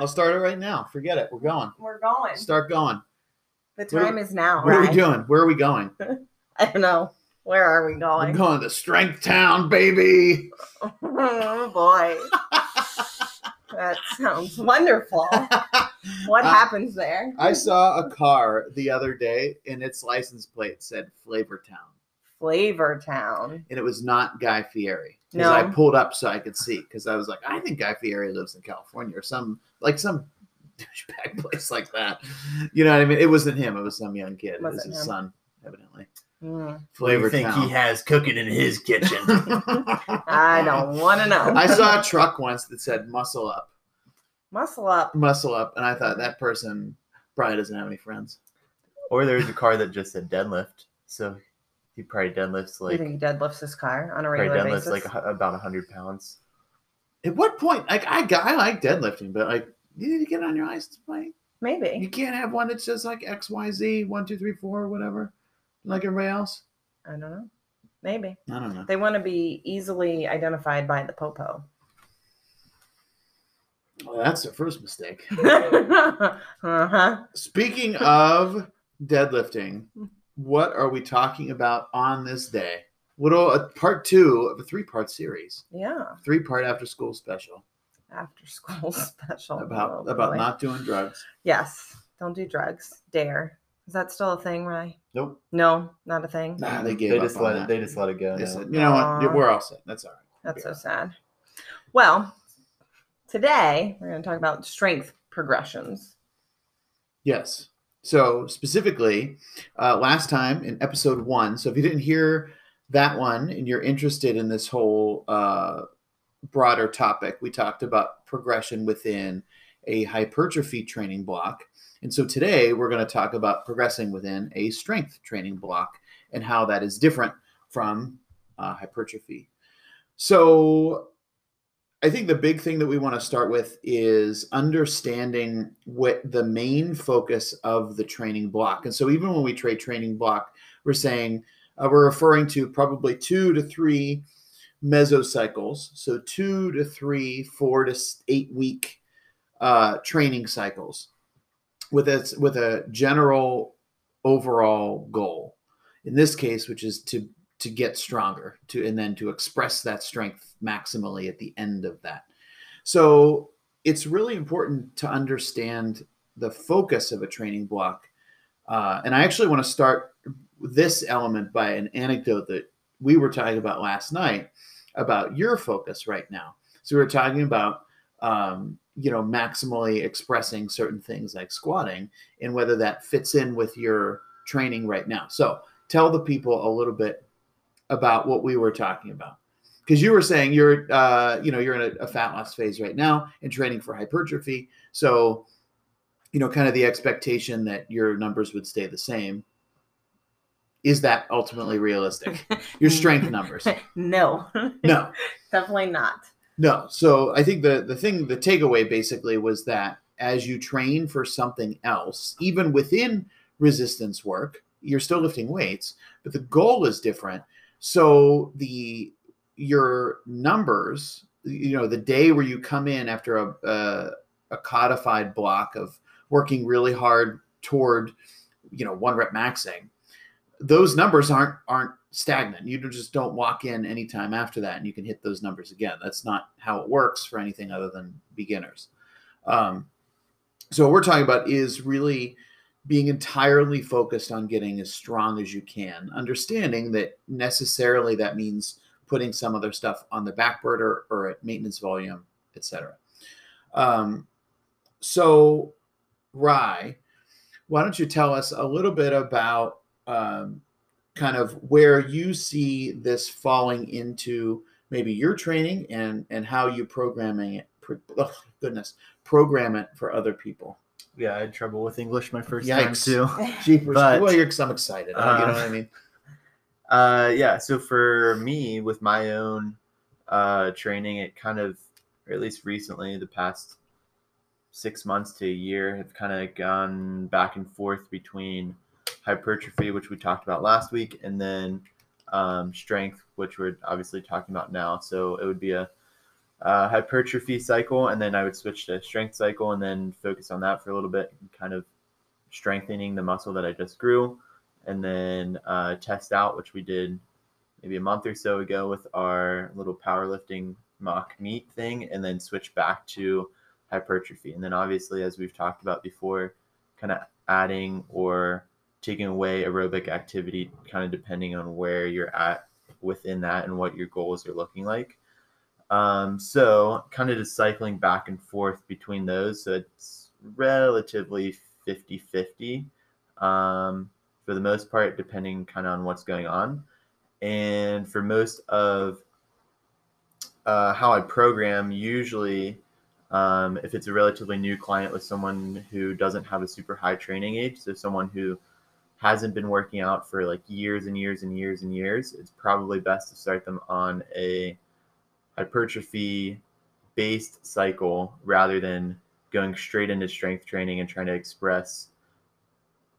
I'll start it right now. Forget it. We're going. We're going. Start going. The time is now. What are we right? doing? Where are we going? I don't know. Where are we going? We're going? going to Strength Town, baby. oh boy. that sounds wonderful. What Uh, happens there? I saw a car the other day and its license plate said Flavortown. Flavor Town. And it was not Guy Fieri. Because I pulled up so I could see. Because I was like, I think Guy Fieri lives in California or some like some douchebag place like that. You know what I mean? It wasn't him, it was some young kid. It was his him. son, evidently. Mm, Flavor think Town. he has cooking in his kitchen? I don't want to know. I saw a truck once that said muscle up, Muscle up. muscle up, and I thought that person probably doesn't have any friends. or there was a car that just said deadlift, so he probably deadlifts like. you like think he deadlifts his car on a probably regular deadlifts basis? like a hu- about hundred pounds. At what point, like I, got- I like deadlifting, but like you need to get on your license plate. Maybe. You can't have one that says like X Y Z one two three four whatever, like everybody else. I don't know. Maybe. I don't know. They want to be easily identified by the popo. Well, that's the first mistake. uh-huh. Speaking of deadlifting, what are we talking about on this day? What uh, a part two of a three part series, Yeah. three part after school special After school special. about Oh, about boy. not doing drugs. Yes. Don't do drugs. Dare. Is that still a thing, Rye? Nope. No, not a thing. Nah, they gave They up just on let that. it. They just let it go. They now. said, you know what? Aw. We're all set. That's all right. That's so sad. Well, today we're going to talk about strength progressions. Yes. So specifically, uh, last time in episode one. So if you didn't hear that one and you're interested in this whole uh, broader topic, we talked about progression within a hypertrophy training block. And so today we're going to talk about progressing within a strength training block and how that is different from uh, hypertrophy. So I think the big thing that we want to start with is understanding what the main focus of the training block. And so even when we trade training block, we're saying uh, we're referring to probably two to three mesocycles. So two to three, four to eight week uh, training cycles with a, with a general overall goal. In this case, which is to to get stronger to and then to express that strength maximally at the end of that. So it's really important to understand the focus of a training block. Uh, and i actually want to start this element by an anecdote that we were talking about last night about your focus right now. So we were talking about um, you know maximally expressing certain things like squatting and whether that fits in with your training right now. So tell the people a little bit about what we were talking about. Because you were saying you're uh, you know you're in a, a fat loss phase right now and training for hypertrophy. So you know kind of the expectation that your numbers would stay the same is that ultimately realistic? Your strength numbers? No, no. Definitely not. no. So i think the the thing the takeaway basically was that as you train for something else even within resistance work you're still lifting weights but the goal is different so the your numbers you know the day where you come in after a, a, a codified block of working really hard toward you know one rep maxing those numbers aren't aren't stagnant. You just don't walk in anytime after that and you can hit those numbers again. That's not how it works for anything other than beginners. Um, so what we're talking about is really being entirely focused on getting as strong as you can, understanding that necessarily that means putting some other stuff on the back burner or at maintenance volume, etc. Um, so, Rye, why don't you tell us a little bit about um, kind of where you see this falling into maybe your training and and how you programming it? Oh, goodness, program it for other people. Yeah, I had trouble with English my first Yikes. time too. Jeepers. But- well, you're because I'm excited. uh, you know Uh, what I mean? Uh, yeah. So for me, with my own uh, training, it kind of, or at least recently, the past six months to a year, have kind of gone back and forth between hypertrophy, which we talked about last week, and then um, strength, which we're obviously talking about now. So it would be a uh, hypertrophy cycle, and then I would switch to strength cycle, and then focus on that for a little bit, kind of strengthening the muscle that I just grew, and then uh, test out, which we did maybe a month or so ago with our little powerlifting mock meet thing, and then switch back to hypertrophy. And then obviously, as we've talked about before, kind of adding or taking away aerobic activity, kind of depending on where you're at within that and what your goals are looking like. Um, so kind of just cycling back and forth between those. So it's relatively 50 50 um, for the most part, depending kind of on what's going on. And for most of uh, how I program, usually um, if it's a relatively new client with someone who doesn't have a super high training age, so someone who hasn't been working out for like years and years and years and years, it's probably best to start them on a hypertrophy based cycle rather than going straight into strength training and trying to express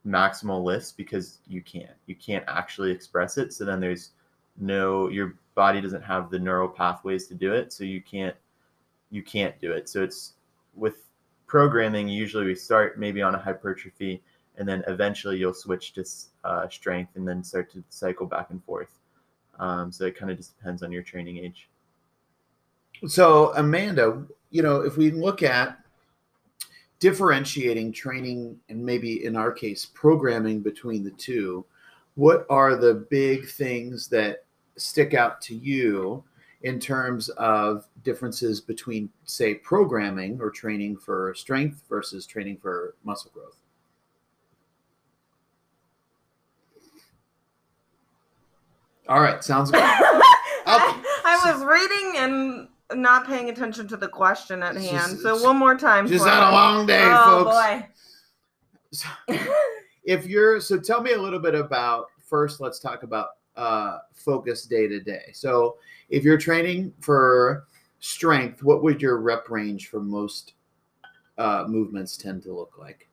maximal lifts because you can't. You can't actually express it. So then there's no your body doesn't have the neural pathways to do it. So you can't you can't do it. So it's with programming, usually we start maybe on a hypertrophy and then eventually you'll switch to uh, strength and then start to cycle back and forth. Um, so it kind of just depends on your training age. So, Amanda, you know, if we look at differentiating training and maybe in our case, programming between the two, what are the big things that stick out to you in terms of differences between, say, programming or training for strength versus training for muscle growth? All right, sounds good. I, I was reading and not paying attention to the question at hand. Just- so one more time. Just had a long day, oh folks. boy. So, if you're so tell me a little bit about first let's talk about uh focus day to day so if you're training for strength what would your rep range for most uh movements tend to look like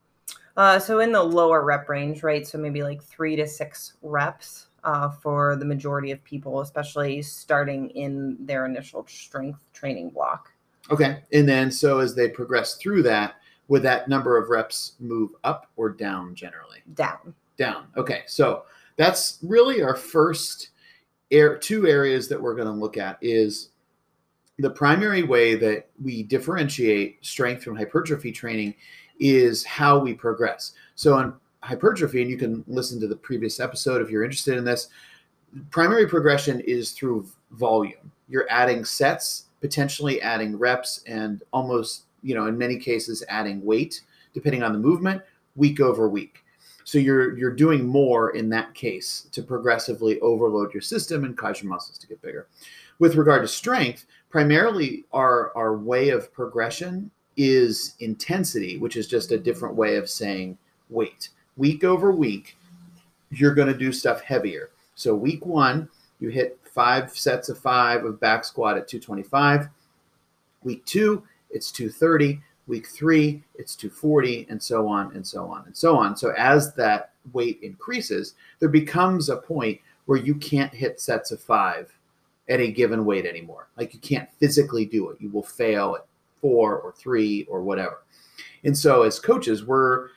Uh, so in the lower rep range, right? So maybe like three to six reps uh, for the majority of people, especially starting in their initial strength training block. okay and then so as they progress through that would that number of reps move up or down generally Down. down okay so that's really our first air two areas that we're going to look at is the primary way that we differentiate strength from hypertrophy training is how we progress so in hypertrophy and you can listen to the previous episode if you're interested in this primary progression is through volume you're adding sets potentially adding reps and almost you know in many cases adding weight depending on the movement week over week so you're you're doing more in that case to progressively overload your system and cause your muscles to get bigger. With regard to strength, primarily our our way of progression is intensity, which is just a different way of saying weight. Week over week, you're going to do stuff heavier. So week 1, you hit 5 sets of 5 of back squat at 225. Week 2, it's 230 week three it's 240 and so on and so on and so on. So as that weight increases there becomes a point where you can't hit sets of five at a given weight anymore. Like you can't physically do it. You will fail at four or three or whatever. And so as coaches we're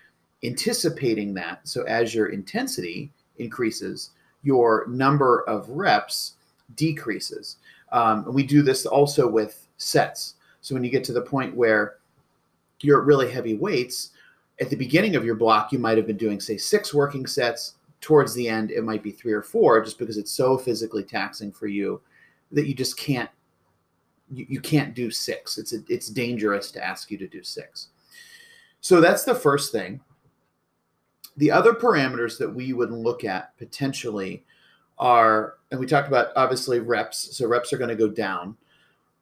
anticipating that so as your intensity increases your number of reps decreases um, and we do this also with sets so when you get to the point where you're at really heavy weights, at the beginning of your block, you might have been doing, say, six working sets. Towards the end, it might be three or four, just because it's so physically taxing for you that you just can't you, you can't do six. It's a, it's dangerous to ask you to do six. So that's the first thing. The other parameters that we would look at potentially are, and we talked about obviously reps. So reps are going to go down.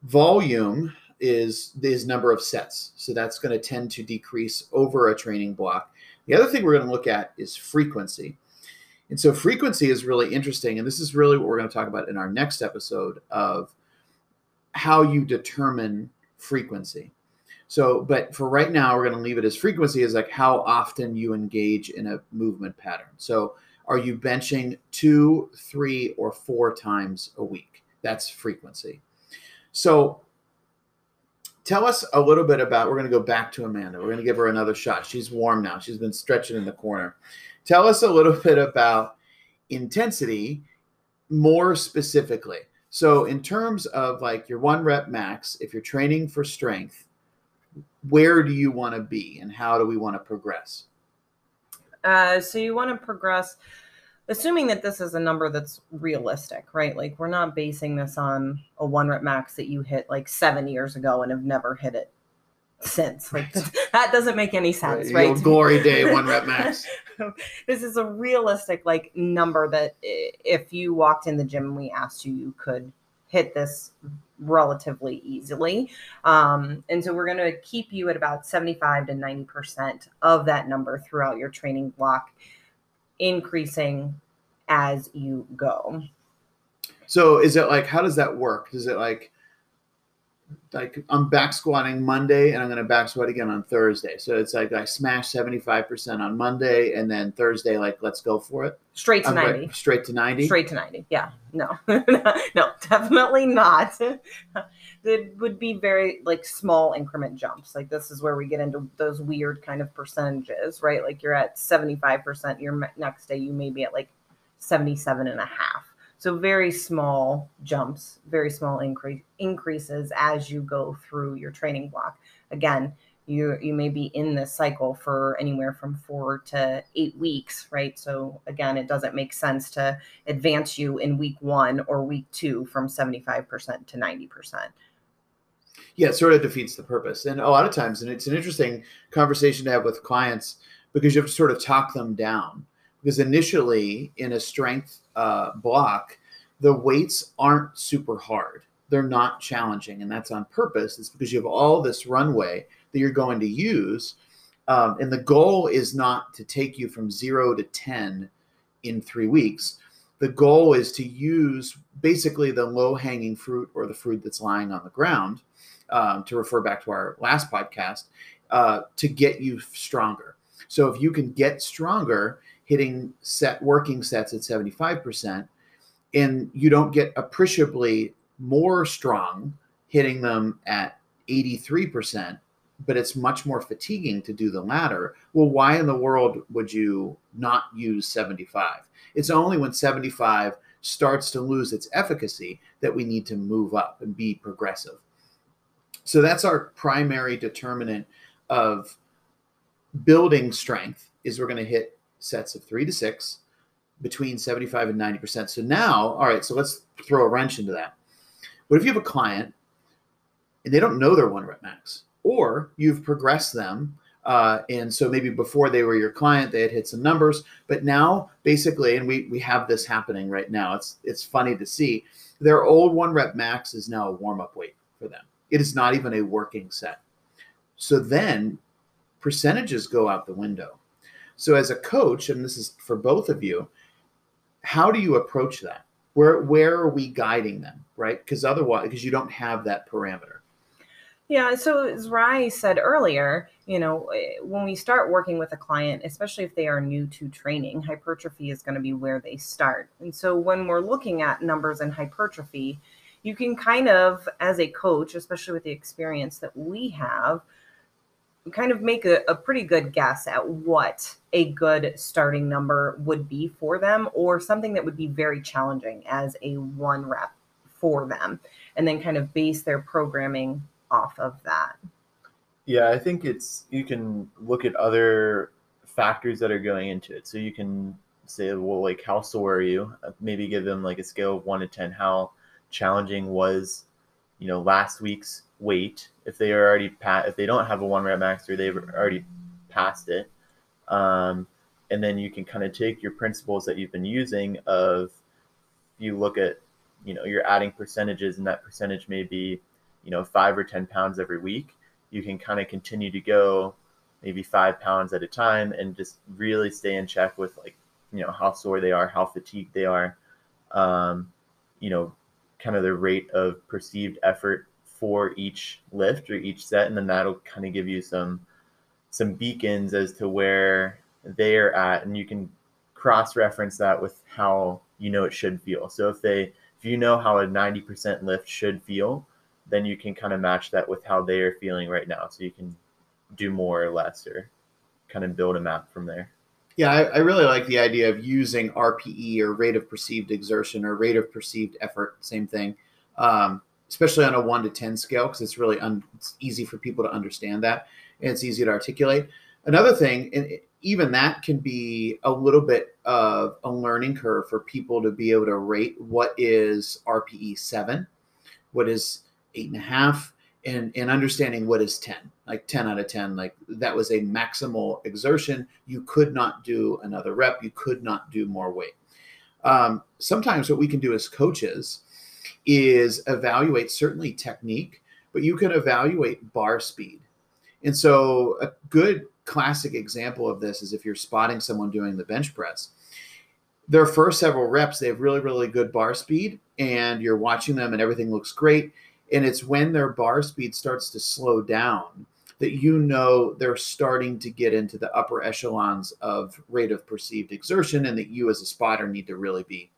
Volume is is number of sets. So that's going to tend to decrease over a training block. The other thing we're going to look at is frequency. And so frequency is really interesting. And this is really what we're going to talk about in our next episode of how you determine frequency. So, but for right now, we're going to leave it as frequency is like how often you engage in a movement pattern. So, are you benching two, three, or four times a week? That's frequency. So, tell us a little bit about. We're going to go back to Amanda. We're going to give her another shot. She's warm now. She's been stretching in the corner. Tell us a little bit about intensity more specifically. So, in terms of like your one rep max, if you're training for strength, where do you want to be and how do we want to progress? Uh, so, you want to progress, assuming that this is a number that's realistic, right? Like, we're not basing this on a one rep max that you hit like seven years ago and have never hit it since. Like, Right. that doesn't make any sense, Your right? glory day one rep max. this is a realistic like number that if you walked in the gym and we asked you you could hit this relatively easily um, and so we're going to keep you at about 75 to 90 percent of that number throughout your training block increasing as you go So is it like how does that work? Is it like like I'm back squatting Monday and I'm gonna back squat again on Thursday. So it's like I smash 75% on Monday and then Thursday, like let's go for it. straight to I'm right- 90 straight to 90. Straight to 90. Yeah. No. no, definitely not. it would be very like small increment jumps. Like this is where we get into those weird kind of percentages, right? Like you're at 75%, your next day you may be at like 77 and a half. So very small jumps, very small increase increases as you go through your training block. Again, you you may be in this cycle for anywhere from 4 to 8 weeks, right? So again, it doesn't make sense to advance you in week 1 or week 2 from 75% to 90%. yeah, it sort of defeats the purpose. And a lot of times, and it's an interesting conversation to have with clients because you have to sort of talk them down. Because initially, in a strength uh, block, the weights aren't super hard. They're not challenging, and that's on purpose. It's because you have all this runway that you're going to use. Um, and the goal is not to take you from zero to 10 in three weeks. The goal is to use basically the low hanging fruit or the fruit that's lying on the ground um, to refer back to our last podcast, uh, to get you stronger. So if you can get stronger, hitting set working sets at 75%, and you don't get appreciably more strong hitting them at 83%, but it's much more fatiguing to do the latter. Well, why in the world would you not use 75? It's only when 75 starts to lose its efficacy that we need to move up and be progressive. So that's our primary determinant of building strength is we're going to hit sets of 3 to 6 between 75 and 90%. So now, all right, so let's throw a wrench into that. What if you have a client and they don't know their one rep max or you've progressed them uh, and so maybe before they were your client, they had hit some numbers, but now basically, and we we have this happening right now. It's it's funny to see their old one rep max is now a warm up weight for them. It is not even a working set. So then percentages go out the window. So as a coach, and this is for both of you, how do you approach that? Where where are we guiding them, right? Because otherwise, because you don't have that parameter. Yeah, so as Rai said earlier, you know, eh, when we start working with a client, especially if they are new to training, hypertrophy is going to be where they start. And so when we're looking at numbers and hypertrophy, you can kind of, as a coach, especially with the experience that we have, kind of make a, a pretty good guess at what a good starting number would be for them or something that would be very challenging as a one rep for them and then kind of base their programming off of that. Yeah, I think it's you can look at other factors that are going into it. So you can say, well, like how sore are you? Uh, Maybe give them like a scale of one to ten. How challenging was, you know, last week's weight? If they are already pat, if they don't have a one rep max or they've already passed it, um, and then you can kind of take your principles that you've been using of you look at, you know, you're adding percentages, and that percentage may be, you know, five or ten pounds every week. You can kind of continue to go maybe five pounds at a time and just really stay in check with like you know how sore they are how fatigued they are. Um, you know kind of the rate of perceived effort for each lift or each set and then that'll kind of give you some some beacons as to where they're at and you can cross reference that with how you know it should feel so if they if you know how a 90% lift should feel then you can kind of match that with how they are feeling right now. So you can do more or less or kind of build a map from there. Yeah, I, I, really like the idea of using RPE or rate of perceived exertion or rate of perceived effort, same thing, um, especially on a one to 10 scale, because it's really un, it's easy for people to understand that and it's easy to articulate. Another thing, and even that can be a little bit of a learning curve for people to be able to rate what is RPE seven, what is eight and a half, and, and understanding what is 10 like 10 out of 10 like that was a maximal exertion. You could not do another rep. You could not do more weight. Um, sometimes what we can do as coaches is evaluate certainly technique but you can evaluate bar speed. And so a good classic example of this is if you're spotting someone doing the bench press. Their first several reps they have really really good bar speed and you're watching them and everything looks great. And it's when their bar speed starts to slow down that you know they're starting to get into the upper echelons of rate of perceived exertion and that you as a spotter need to really be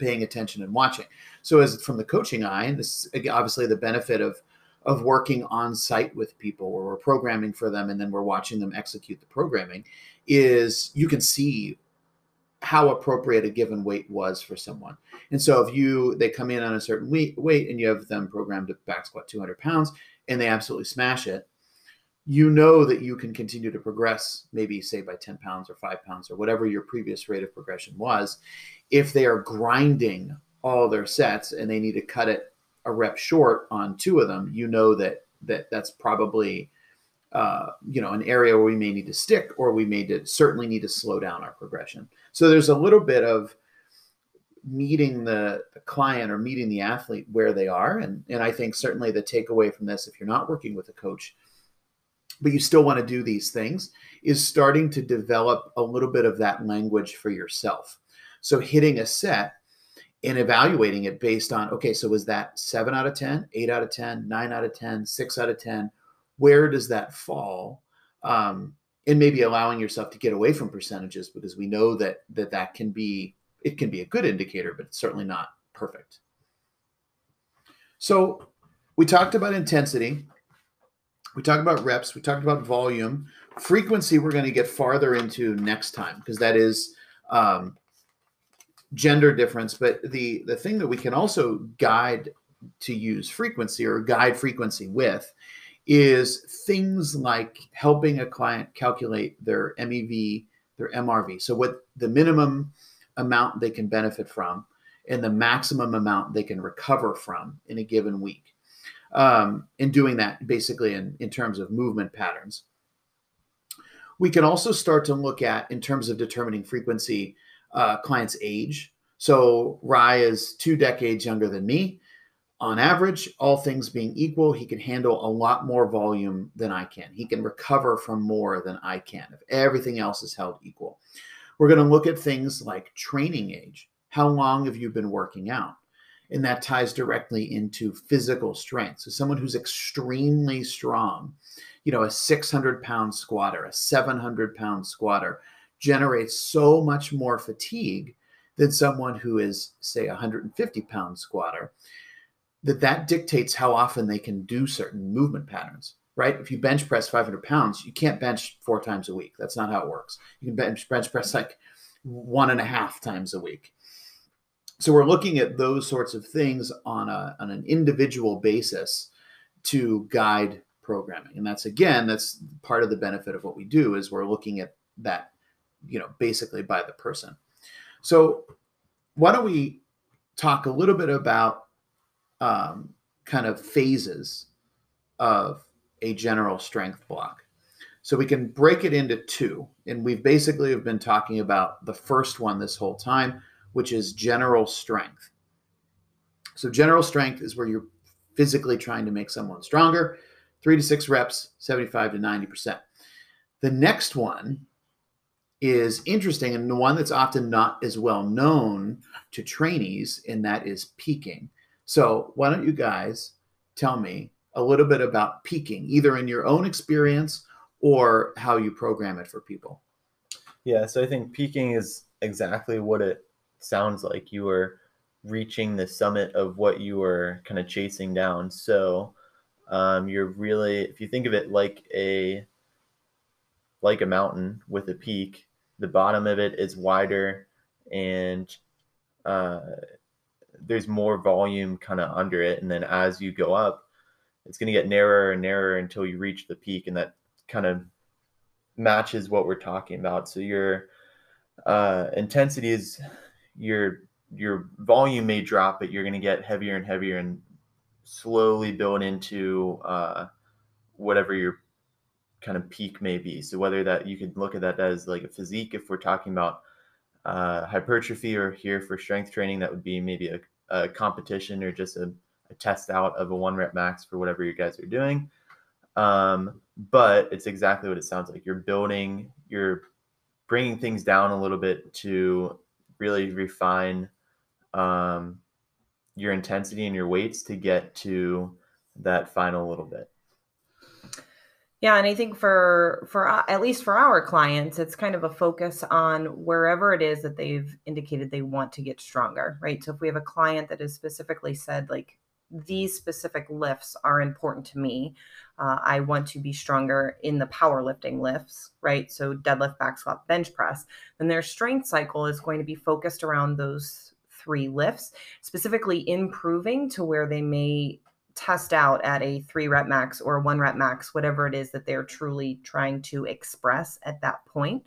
paying attention and watching so as from the coaching eye and this is obviously the benefit of of working on site with people where we're programming for them and then we're watching them execute the programming is you can see how appropriate a given weight was for someone. And so if you they come in on a certain weight, weight and you have them programmed to back squat 200 pounds and they absolutely smash it, you know that you can continue to progress, maybe say by 10 pounds or five pounds or whatever your previous rate of progression was. If they are grinding all their sets and they need to cut it a rep short on two of them, you know that that that's probably uh, you know an area where we may need to stick or we may to, certainly need to slow down our progression. So there's a little bit of meeting the, the client or meeting the athlete where they are. And, and I think certainly the takeaway from this, if you're not working with a coach, but you still want to do these things, is starting to develop a little bit of that language for yourself. So hitting a set and evaluating it based on, okay, so was that seven out of 10, eight out of 10, nine out of 10, six out of 10? Where does that fall? Um, and maybe allowing yourself to get away from percentages because we know that that that can be it can be a good indicator but it's certainly not perfect so we talked about intensity we talked about reps we talked about volume frequency we're going to get farther into next time because that is um, gender difference but the the thing that we can also guide to use frequency or guide frequency with is things like helping a client calculate their MEV, their MRV. So, what the minimum amount they can benefit from and the maximum amount they can recover from in a given week. Um, and doing that basically in, in terms of movement patterns. We can also start to look at, in terms of determining frequency, uh, client's age. So, Rye is two decades younger than me on average, all things being equal, he can handle a lot more volume than I can. He can recover from more than I can if everything else is held equal. We're going to look at things like training age. How long have you been working out? And that ties directly into physical strength. So, someone who's extremely strong, you know, a 600 pound squatter, a 700 pound squatter, generates so much more fatigue than someone who is, say, a 150 pound squatter that that dictates how often they can do certain movement patterns right? If you bench press 500 pounds you can't bench four times a week. That's not how it works. You can bench bench press like one and a half times a week. So we're looking at those sorts of things on a on an individual basis to guide programming. And that's again that's part of the benefit of what we do is we're looking at that you know basically by the person so why don't we talk a little bit about um, kind of phases of a general strength block. So we can break it into two. And we've basically have been talking about the first one this whole time, which is general strength. So general strength is where you're physically trying to make someone stronger, three to six reps, 75 to 90%. The next one is interesting and the one that's often not as well known to trainees, and that is peaking. So, why don't you guys tell me a little bit about peaking, either in your own experience or how you program it for people? Yeah, so I think peaking is exactly what it sounds like. You are reaching the summit of what you are kind of chasing down. So um, you're really, if you think of it like a like a mountain with a peak, the bottom of it is wider and uh, there's more volume kind of under it. And then as you go up, it's going to get narrower and narrower until you reach the peak. And that kind of matches what we're talking about. So your uh, intensity is your your volume may drop, but you're going to get heavier and heavier and slowly build into uh, whatever your kind of peak may be. So whether that you could look at that as like a physique, if we're talking about uh, hypertrophy, or here for strength training, that would be maybe a, a competition or just a, a, test out of a one rep max for whatever you guys are doing. Um, but it's exactly what it sounds like. You're building, you're bringing things down a little bit to really refine um, your intensity and your weights to get to that final little bit. Yeah, and I think for for uh, at least for our clients, it's kind of a focus on wherever it is that they've indicated they want to get stronger, right? So if we have a client that has specifically said like these specific lifts are important to me, uh, I want to be stronger in the powerlifting lifts, right? So deadlift, back squat, bench press. Then their strength cycle is going to be focused around those three lifts, specifically improving to where they may test out at a three rep max or one rep max, whatever it is that they're truly trying to express at that point.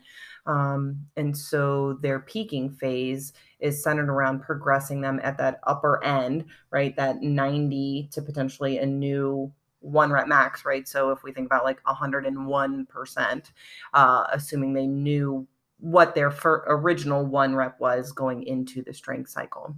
Um, and so their peaking phase is centered around progressing them at that upper end, right? That 90 to potentially a new one rep max, right? So if we think about like 101%, uh, assuming they knew what their original one rep was going into the strength cycle.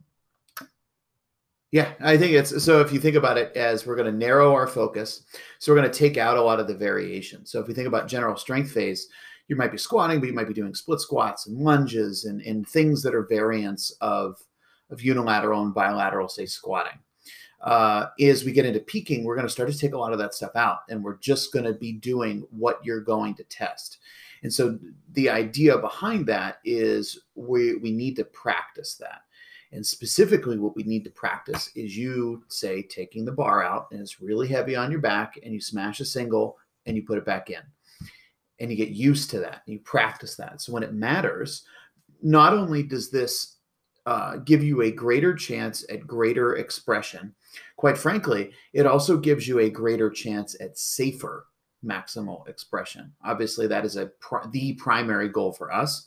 Yeah, I think it's so. If you think about it as we're going to narrow our focus, so we're going to take out a lot of the variation. So if we think about general strength phase, you might be squatting, but you might be doing split squats and lunges and, and things that are variants of, of unilateral and bilateral, say squatting. Uh, as we get into peaking, we're going to start to take a lot of that stuff out and we're just going to be doing what you're going to test. And so the idea behind that is we, we need to practice that. And specifically, what we need to practice is you say taking the bar out and it's really heavy on your back, and you smash a single and you put it back in. And you get used to that. You practice that. So when it matters, not only does this uh, give you a greater chance at greater expression, quite frankly, it also gives you a greater chance at safer maximal expression. Obviously, that is a pr- the primary goal for us.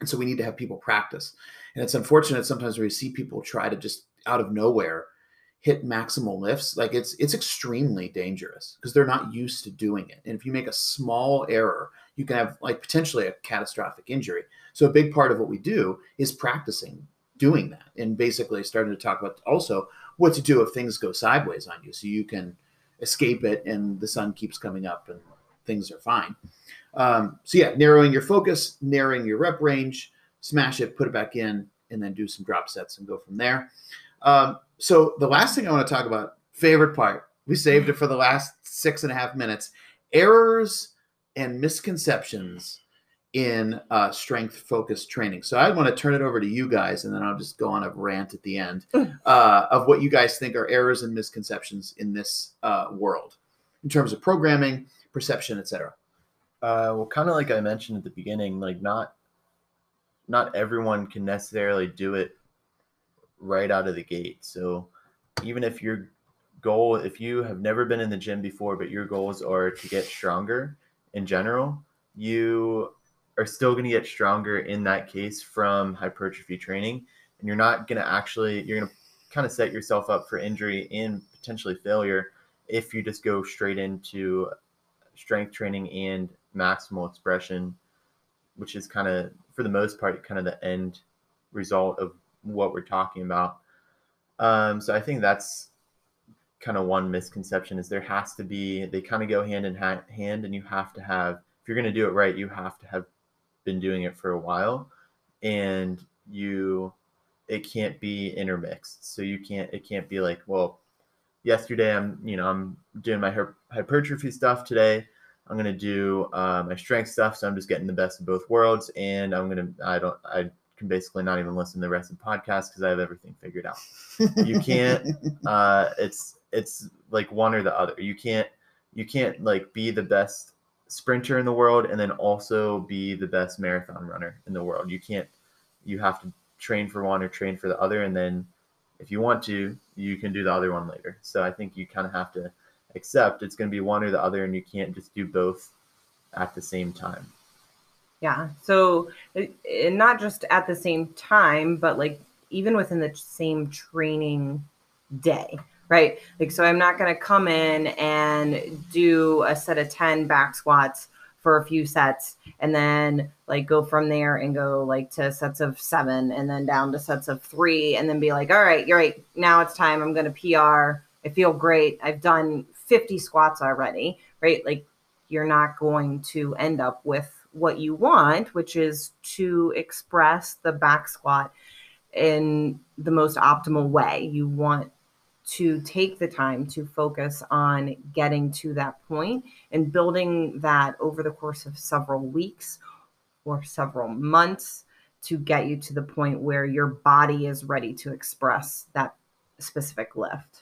And so we need to have people practice. And it's unfortunate sometimes where you see people try to just out of nowhere hit maximal lifts. Like it's it's extremely dangerous because they're not used to doing it. And if you make a small error, you can have like potentially a catastrophic injury. So a big part of what we do is practicing doing that and basically starting to talk about also what to do if things go sideways on you so you can escape it and the sun keeps coming up and things are fine. Um, so yeah, narrowing your focus, narrowing your rep range, smash it, put it back in, and then do some drop sets and go from there. Um, so the last thing I want to talk about, favorite part, we saved it for the last six and a half minutes. Errors and misconceptions in uh, strength focused training. So I want to turn it over to you guys, and then I'll just go on a rant at the end uh, of what you guys think are errors and misconceptions in this uh, world in terms of programming, perception, etc. Uh, well, kind of like I mentioned at the beginning, like not not everyone can necessarily do it right out of the gate. So even if your goal, if you have never been in the gym before, but your goals are to get stronger in general, you are still going to get stronger in that case from hypertrophy training. And you're not going to actually, you're going to kind of set yourself up for injury and potentially failure if you just go straight into strength training and maximal expression, which is kind of for the most part, kind of the end result of what we're talking about. Um, so I think that's kind of one misconception is there has to be they kind of go hand in hand and you have to have if you're going to do it right you have to have been doing it for a while and you it can't be intermixed so you can't it can't be like well yesterday i'm you know i'm doing my hypertrophy stuff today I'm gonna do uh, my strength stuff, so I'm just getting the best of both worlds, and I'm gonna I don't I can basically not even listen to the rest of the podcast because I have everything figured out. You can't. uh, it's it's like one or the other. You can't you can't like be the best sprinter in the world and then also be the best marathon runner in the world. You can't. You have to train for one or train for the other, and then if you want to, you can do the other one later. So I think you kind of have to accept it's going to be one or the other, and you can't just do both at the same time. Yeah. So, uh, and not just at the same time, but like even within the same training day, right? Like, so I'm not going to come in and do a set of 10 back squats for a few sets and then like go from there and go like to sets of seven and then down to sets of three and then be like, all right, you're right. Now it's time. I'm going to PR. I feel great. I've done 50 squats already, right? Like, you're not going to end up with what you want, which is to express the back squat in the most optimal way. You want to take the time to focus on getting to that point and building that over the course of several weeks or several months to get you to the point where your body is ready to express that specific lift.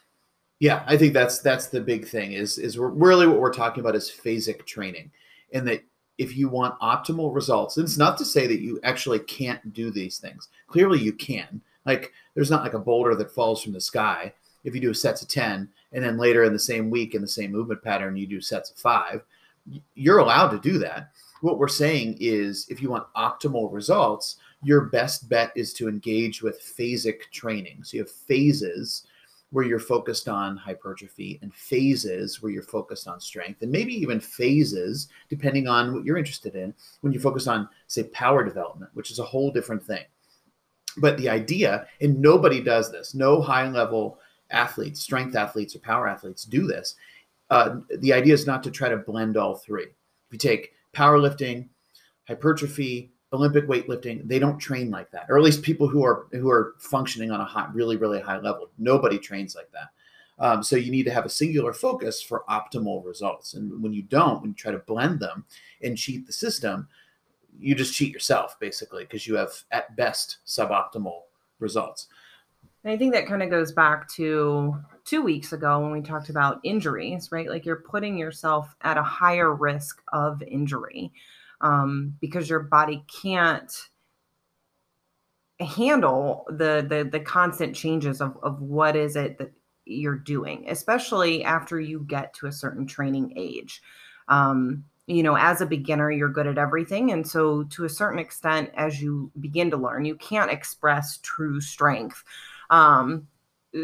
Yeah, I think that's that's the big thing is is really what we're talking about is phasic training, and that if you want optimal results, it's not to say that you actually can't do these things. Clearly, you can. Like, there's not like a boulder that falls from the sky. If you do sets of 10, and then later in the same week in the same movement pattern, you do sets of five, you're allowed to do that. What we're saying is if you want optimal results, your best bet is to engage with phasic training. So you have phases where you're focused on hypertrophy and phases where you're focused on strength and maybe even phases depending on what you're interested in when you focus on say power development which is a whole different thing. But the idea and nobody does this no high level athletes strength athletes or power athletes do this uh, the idea is not to try to blend all three. If you take powerlifting hypertrophy Olympic weightlifting, they don't train like that, or at least people who are who are functioning on a high, really, really high level. Nobody trains like that. Um, so you need to have a singular focus for optimal results. And when you don't, when you try to blend them and cheat the system, you just cheat yourself basically because you have at best suboptimal results. And I think that kind of goes back to two weeks ago when we talked about injuries, right? Like you're putting yourself at a higher risk of injury um, because your body can't handle the, the the constant changes of, of what is it that you're doing especially after you get to a certain training age. Um, you know as a beginner you're good at everything. And so to a certain extent as you begin to learn you can't express true strength. Um,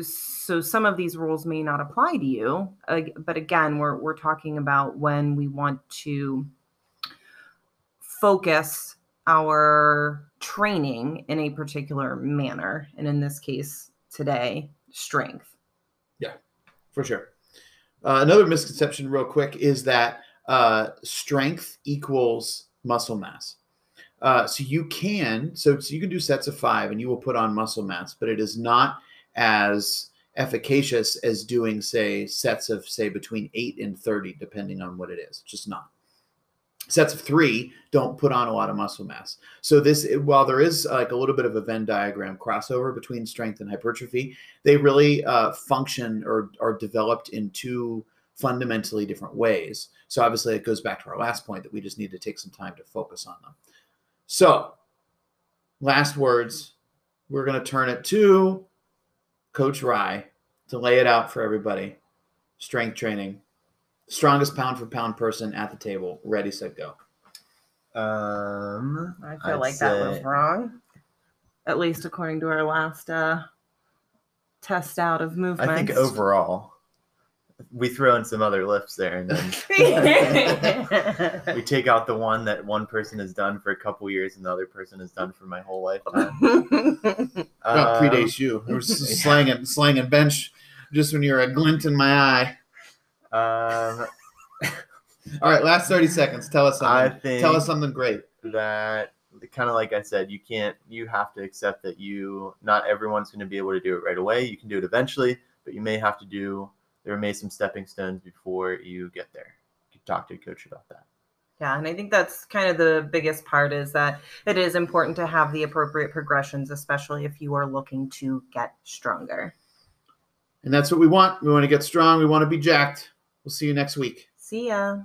so some of these rules may not apply to you. Uh, but again we're, we're talking about when we want to focus our training in a particular manner. And in this case, today, strength. Yeah, for sure. Uh, another misconception, real quick, is that uh, strength equals muscle mass. Uh, so you can, so, so you can do sets of five and you will put on muscle mass, but it is not as efficacious as doing, say, sets of, say, between eight and 30, depending on what it is. Just not sets of three don't put on a lot of muscle mass. So this, while there is like a little bit of a Venn diagram crossover between strength and hypertrophy, they really uh, function or are developed in two fundamentally different ways. So obviously, it goes back to our last point that we just need to take some time to focus on them. So, last words. We're going to turn it to Coach Rye to lay it out for everybody. Strength training strongest pound for pound person at the table. Ready, set, go. Um, I feel I'd like say... that was wrong. At least according to our last uh, test out of movement. I think overall, we throw in some other lifts there, and then we take out the one that one person has done for a couple years and the other person has done for my whole lifetime. um, predates you. It was slanging, slanging bench just when you're a glint in my eye. Um, All right, last thirty seconds. Tell us something. I think Tell us something great. That kind of like I said, you can't. You have to accept that you. Not everyone's going to be able to do it right away. You can do it eventually, but you may have to do. There may some stepping stones before you get there. You talk to your coach about that. Yeah, and I think that's kind of the biggest part is that it is important to have the appropriate progressions, especially if you are looking to get stronger. And that's what we want. We want to get strong. We want to be jacked. We'll see you next week. See ya.